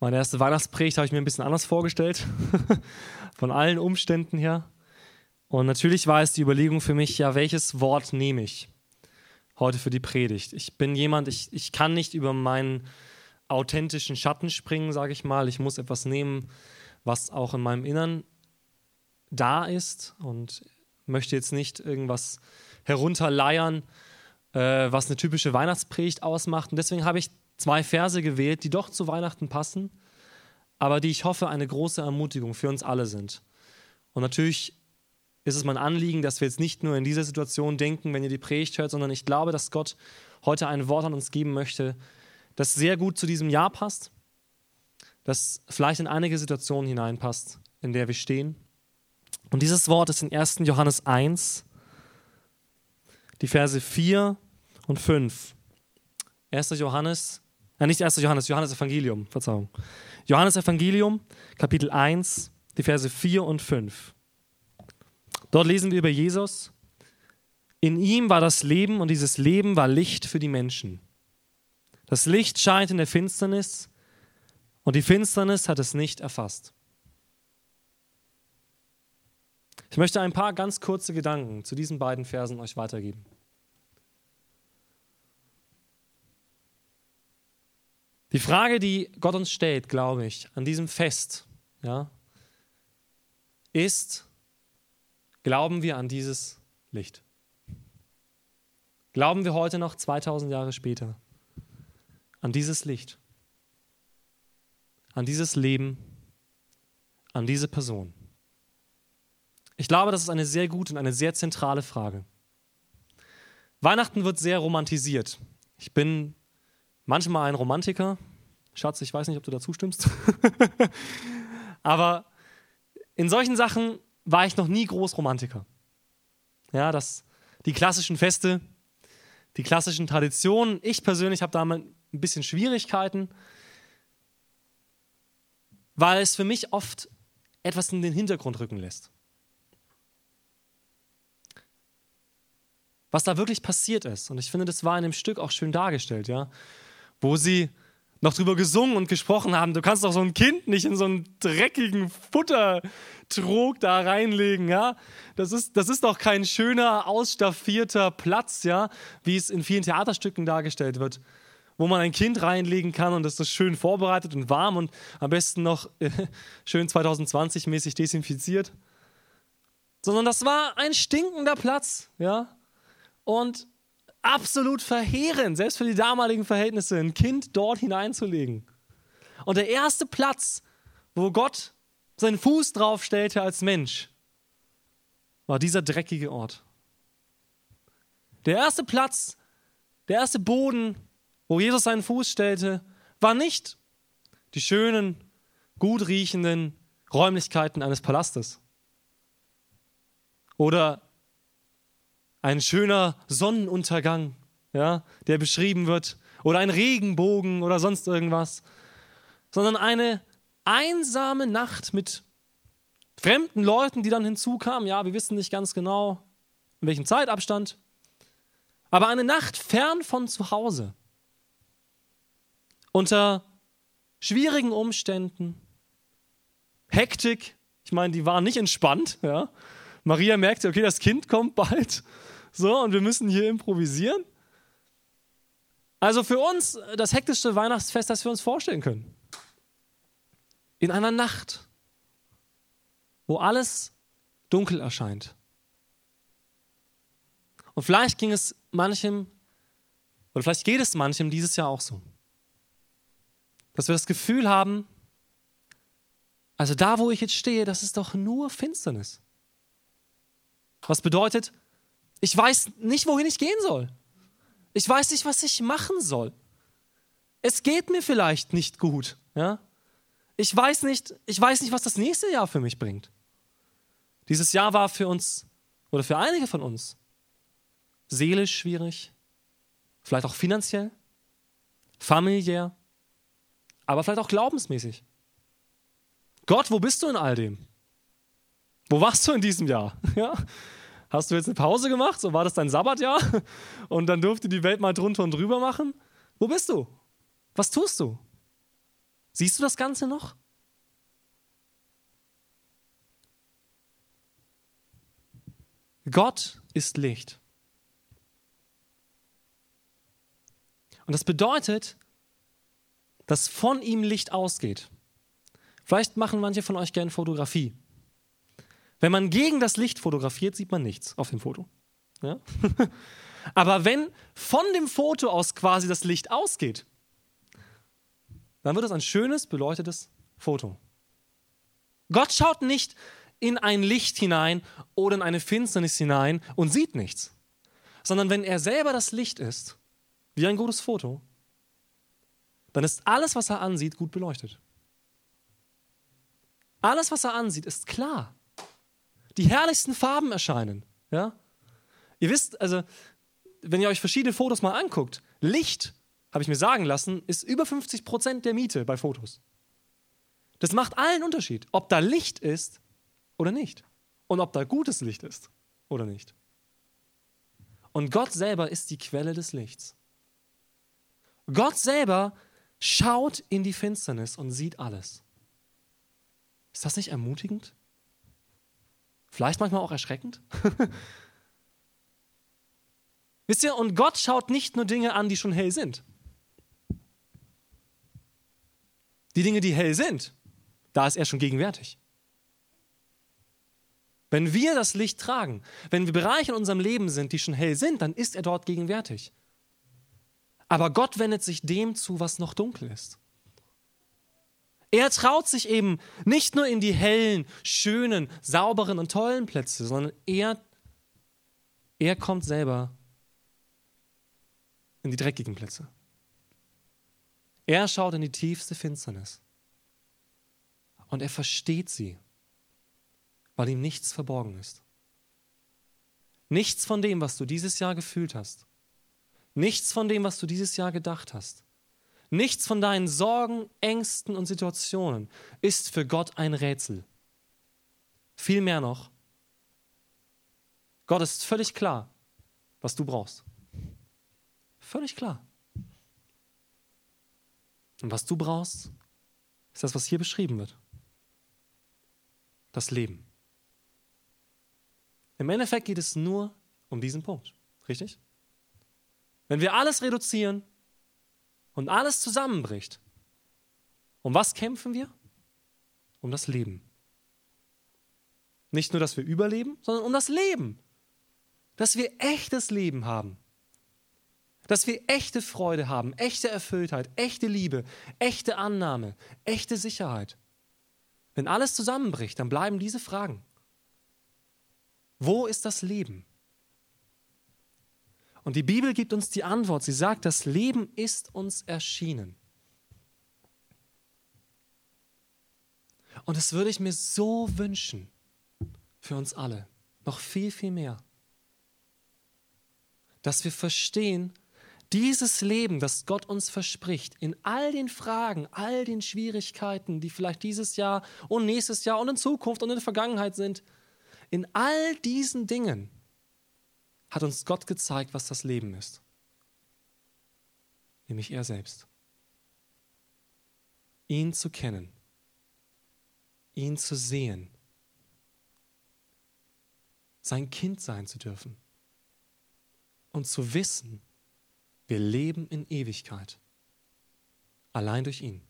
Meine erste Weihnachtspredigt habe ich mir ein bisschen anders vorgestellt, von allen Umständen her. Und natürlich war es die Überlegung für mich, ja, welches Wort nehme ich heute für die Predigt? Ich bin jemand, ich, ich kann nicht über meinen authentischen Schatten springen, sage ich mal. Ich muss etwas nehmen, was auch in meinem Innern da ist und möchte jetzt nicht irgendwas herunterleiern, äh, was eine typische Weihnachtspredigt ausmacht. Und deswegen habe ich zwei Verse gewählt, die doch zu Weihnachten passen, aber die ich hoffe eine große Ermutigung für uns alle sind. Und natürlich ist es mein Anliegen, dass wir jetzt nicht nur in dieser Situation denken, wenn ihr die Predigt hört, sondern ich glaube, dass Gott heute ein Wort an uns geben möchte, das sehr gut zu diesem Jahr passt, das vielleicht in einige Situationen hineinpasst, in der wir stehen. Und dieses Wort ist in 1. Johannes 1, die Verse 4 und 5. 1. Johannes ja, nicht 1. Johannes, Johannes Evangelium, Verzeihung. Johannes Evangelium, Kapitel 1, die Verse 4 und 5. Dort lesen wir über Jesus. In ihm war das Leben und dieses Leben war Licht für die Menschen. Das Licht scheint in der Finsternis und die Finsternis hat es nicht erfasst. Ich möchte ein paar ganz kurze Gedanken zu diesen beiden Versen euch weitergeben. Die Frage, die Gott uns stellt, glaube ich, an diesem Fest, ja, ist, glauben wir an dieses Licht? Glauben wir heute noch 2000 Jahre später an dieses Licht, an dieses Leben, an diese Person? Ich glaube, das ist eine sehr gute und eine sehr zentrale Frage. Weihnachten wird sehr romantisiert. Ich bin manchmal ein Romantiker. Schatz, ich weiß nicht, ob du dazu stimmst. Aber in solchen Sachen war ich noch nie groß Romantiker. Ja, das, die klassischen Feste, die klassischen Traditionen. Ich persönlich habe damit ein bisschen Schwierigkeiten, weil es für mich oft etwas in den Hintergrund rücken lässt. Was da wirklich passiert ist. Und ich finde, das war in dem Stück auch schön dargestellt, ja wo sie noch drüber gesungen und gesprochen haben. Du kannst doch so ein Kind nicht in so einen dreckigen Futtertrog da reinlegen, ja? Das ist, das ist doch kein schöner, ausstaffierter Platz, ja, wie es in vielen Theaterstücken dargestellt wird, wo man ein Kind reinlegen kann und das ist schön vorbereitet und warm und am besten noch äh, schön 2020-mäßig desinfiziert. Sondern das war ein stinkender Platz, ja? Und absolut verheerend, selbst für die damaligen Verhältnisse, ein Kind dort hineinzulegen. Und der erste Platz, wo Gott seinen Fuß drauf stellte als Mensch, war dieser dreckige Ort. Der erste Platz, der erste Boden, wo Jesus seinen Fuß stellte, war nicht die schönen, gut riechenden Räumlichkeiten eines Palastes oder ein schöner Sonnenuntergang, ja, der beschrieben wird, oder ein Regenbogen oder sonst irgendwas, sondern eine einsame Nacht mit fremden Leuten, die dann hinzukamen. Ja, wir wissen nicht ganz genau, in welchem Zeitabstand, aber eine Nacht fern von zu Hause, unter schwierigen Umständen, Hektik. Ich meine, die waren nicht entspannt. Ja. Maria merkte, okay, das Kind kommt bald. So, und wir müssen hier improvisieren. Also für uns das hektischste Weihnachtsfest, das wir uns vorstellen können. In einer Nacht, wo alles dunkel erscheint. Und vielleicht ging es manchem, oder vielleicht geht es manchem dieses Jahr auch so, dass wir das Gefühl haben, also da, wo ich jetzt stehe, das ist doch nur Finsternis. Was bedeutet, ich weiß nicht, wohin ich gehen soll. Ich weiß nicht, was ich machen soll. Es geht mir vielleicht nicht gut. Ja? Ich, weiß nicht, ich weiß nicht, was das nächste Jahr für mich bringt. Dieses Jahr war für uns oder für einige von uns seelisch schwierig, vielleicht auch finanziell, familiär, aber vielleicht auch glaubensmäßig. Gott, wo bist du in all dem? Wo warst du in diesem Jahr? Ja? Hast du jetzt eine Pause gemacht? So war das dein Sabbatjahr? Und dann durfte die Welt mal drunter und drüber machen? Wo bist du? Was tust du? Siehst du das Ganze noch? Gott ist Licht. Und das bedeutet, dass von ihm Licht ausgeht. Vielleicht machen manche von euch gerne Fotografie. Wenn man gegen das Licht fotografiert, sieht man nichts auf dem Foto. Ja? Aber wenn von dem Foto aus quasi das Licht ausgeht, dann wird es ein schönes, beleuchtetes Foto. Gott schaut nicht in ein Licht hinein oder in eine Finsternis hinein und sieht nichts, sondern wenn er selber das Licht ist, wie ein gutes Foto, dann ist alles, was er ansieht, gut beleuchtet. Alles, was er ansieht, ist klar. Die herrlichsten Farben erscheinen. Ja? Ihr wisst, also, wenn ihr euch verschiedene Fotos mal anguckt, Licht, habe ich mir sagen lassen, ist über 50 Prozent der Miete bei Fotos. Das macht allen Unterschied, ob da Licht ist oder nicht. Und ob da gutes Licht ist oder nicht. Und Gott selber ist die Quelle des Lichts. Gott selber schaut in die Finsternis und sieht alles. Ist das nicht ermutigend? Vielleicht manchmal auch erschreckend? Wisst ihr, und Gott schaut nicht nur Dinge an, die schon hell sind. Die Dinge, die hell sind, da ist er schon gegenwärtig. Wenn wir das Licht tragen, wenn wir Bereiche in unserem Leben sind, die schon hell sind, dann ist er dort gegenwärtig. Aber Gott wendet sich dem zu, was noch dunkel ist. Er traut sich eben nicht nur in die hellen, schönen, sauberen und tollen Plätze, sondern er, er kommt selber in die dreckigen Plätze. Er schaut in die tiefste Finsternis. Und er versteht sie, weil ihm nichts verborgen ist. Nichts von dem, was du dieses Jahr gefühlt hast, Nichts von dem, was du dieses Jahr gedacht hast, nichts von deinen Sorgen, Ängsten und Situationen ist für Gott ein Rätsel. Vielmehr noch, Gott ist völlig klar, was du brauchst. Völlig klar. Und was du brauchst, ist das, was hier beschrieben wird. Das Leben. Im Endeffekt geht es nur um diesen Punkt. Richtig? Wenn wir alles reduzieren und alles zusammenbricht, um was kämpfen wir? Um das Leben. Nicht nur, dass wir überleben, sondern um das Leben. Dass wir echtes Leben haben. Dass wir echte Freude haben, echte Erfülltheit, echte Liebe, echte Annahme, echte Sicherheit. Wenn alles zusammenbricht, dann bleiben diese Fragen. Wo ist das Leben? Und die Bibel gibt uns die Antwort. Sie sagt, das Leben ist uns erschienen. Und das würde ich mir so wünschen für uns alle. Noch viel, viel mehr. Dass wir verstehen, dieses Leben, das Gott uns verspricht, in all den Fragen, all den Schwierigkeiten, die vielleicht dieses Jahr und nächstes Jahr und in Zukunft und in der Vergangenheit sind, in all diesen Dingen hat uns Gott gezeigt, was das Leben ist. Nämlich er selbst. Ihn zu kennen, ihn zu sehen, sein Kind sein zu dürfen und zu wissen, wir leben in Ewigkeit, allein durch ihn.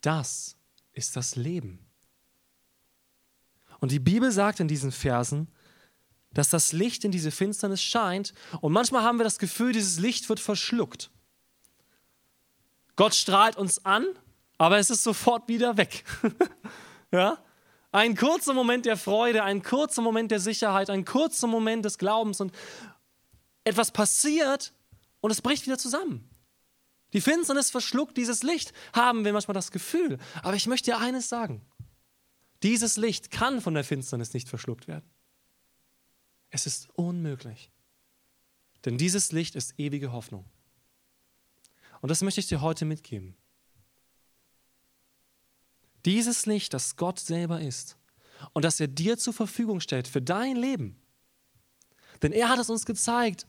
Das ist das Leben. Und die Bibel sagt in diesen Versen, dass das Licht in diese Finsternis scheint und manchmal haben wir das Gefühl, dieses Licht wird verschluckt. Gott strahlt uns an, aber es ist sofort wieder weg. ja? Ein kurzer Moment der Freude, ein kurzer Moment der Sicherheit, ein kurzer Moment des Glaubens und etwas passiert und es bricht wieder zusammen. Die Finsternis verschluckt dieses Licht, haben wir manchmal das Gefühl. Aber ich möchte dir eines sagen. Dieses Licht kann von der Finsternis nicht verschluckt werden. Es ist unmöglich. Denn dieses Licht ist ewige Hoffnung. Und das möchte ich dir heute mitgeben. Dieses Licht, das Gott selber ist und das er dir zur Verfügung stellt für dein Leben. Denn er hat es uns gezeigt,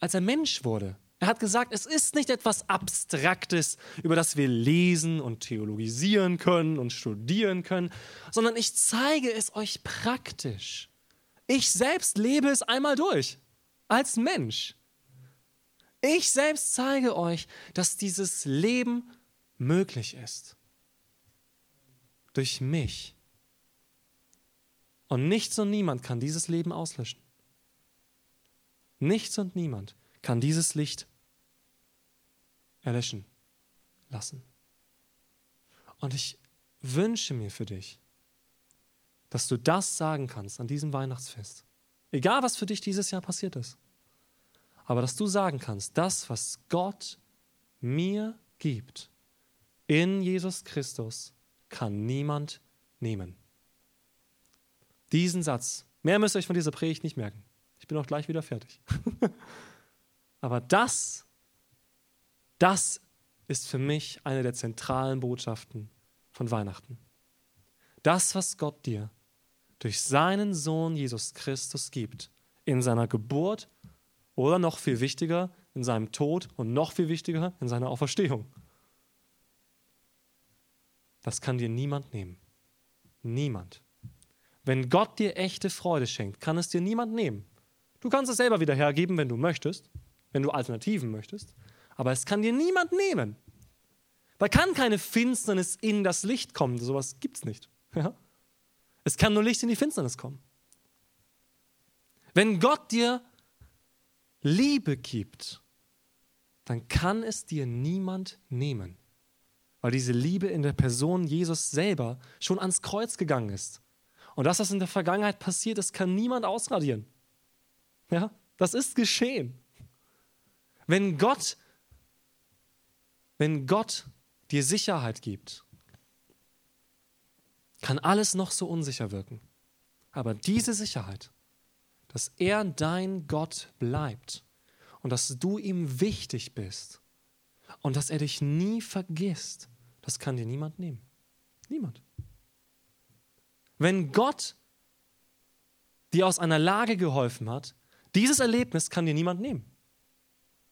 als er Mensch wurde, Er hat gesagt, es ist nicht etwas Abstraktes, über das wir lesen und theologisieren können und studieren können, sondern ich zeige es euch praktisch. Ich selbst lebe es einmal durch, als Mensch. Ich selbst zeige euch, dass dieses Leben möglich ist. Durch mich. Und nichts und niemand kann dieses Leben auslöschen. Nichts und niemand kann dieses Licht erlöschen lassen. Und ich wünsche mir für dich, dass du das sagen kannst an diesem Weihnachtsfest. Egal, was für dich dieses Jahr passiert ist. Aber dass du sagen kannst, das, was Gott mir gibt in Jesus Christus, kann niemand nehmen. Diesen Satz, mehr müsst ihr euch von dieser Predigt nicht merken. Ich bin auch gleich wieder fertig. Aber das, das ist für mich eine der zentralen Botschaften von Weihnachten. Das, was Gott dir durch seinen Sohn Jesus Christus gibt, in seiner Geburt oder noch viel wichtiger, in seinem Tod und noch viel wichtiger, in seiner Auferstehung. Das kann dir niemand nehmen. Niemand. Wenn Gott dir echte Freude schenkt, kann es dir niemand nehmen. Du kannst es selber wieder hergeben, wenn du möchtest, wenn du Alternativen möchtest, aber es kann dir niemand nehmen. Da kann keine Finsternis in das Licht kommen, sowas gibt es nicht. Ja? Es kann nur Licht in die Finsternis kommen. Wenn Gott dir Liebe gibt, dann kann es dir niemand nehmen, weil diese Liebe in der Person Jesus selber schon ans Kreuz gegangen ist. Und das, was in der Vergangenheit passiert ist, kann niemand ausradieren. Ja, das ist geschehen. Wenn Gott, wenn Gott dir Sicherheit gibt, kann alles noch so unsicher wirken. Aber diese Sicherheit, dass er dein Gott bleibt und dass du ihm wichtig bist und dass er dich nie vergisst, das kann dir niemand nehmen. Niemand. Wenn Gott dir aus einer Lage geholfen hat, dieses Erlebnis kann dir niemand nehmen.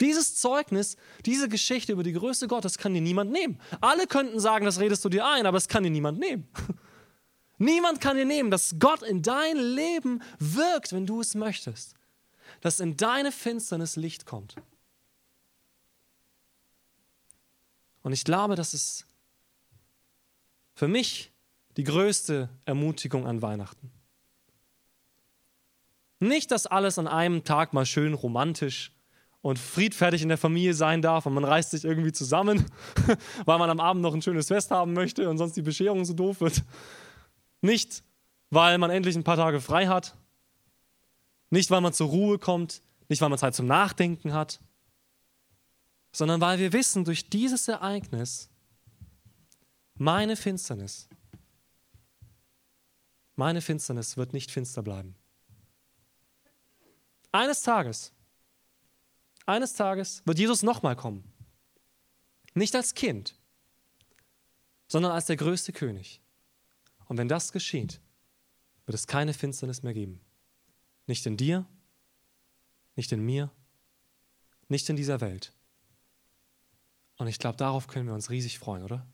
Dieses Zeugnis, diese Geschichte über die Größe Gottes kann dir niemand nehmen. Alle könnten sagen, das redest du dir ein, aber es kann dir niemand nehmen. Niemand kann dir nehmen, dass Gott in dein Leben wirkt, wenn du es möchtest. Dass in deine Finsternis Licht kommt. Und ich glaube, das ist für mich die größte Ermutigung an Weihnachten. Nicht, dass alles an einem Tag mal schön romantisch und friedfertig in der Familie sein darf und man reißt sich irgendwie zusammen, weil man am Abend noch ein schönes Fest haben möchte und sonst die Bescherung so doof wird. Nicht, weil man endlich ein paar Tage frei hat, nicht, weil man zur Ruhe kommt, nicht, weil man Zeit zum Nachdenken hat, sondern weil wir wissen, durch dieses Ereignis, meine Finsternis, meine Finsternis wird nicht finster bleiben. Eines Tages, eines Tages wird Jesus nochmal kommen. Nicht als Kind, sondern als der größte König. Und wenn das geschieht, wird es keine Finsternis mehr geben. Nicht in dir, nicht in mir, nicht in dieser Welt. Und ich glaube, darauf können wir uns riesig freuen, oder?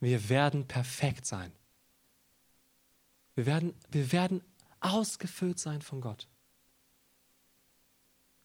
Wir werden perfekt sein. Wir werden, wir werden ausgefüllt sein von Gott.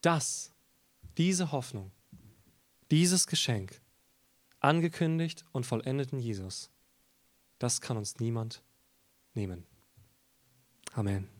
Das, diese Hoffnung, dieses Geschenk, angekündigt und vollendet in Jesus, das kann uns niemand nehmen. Amen.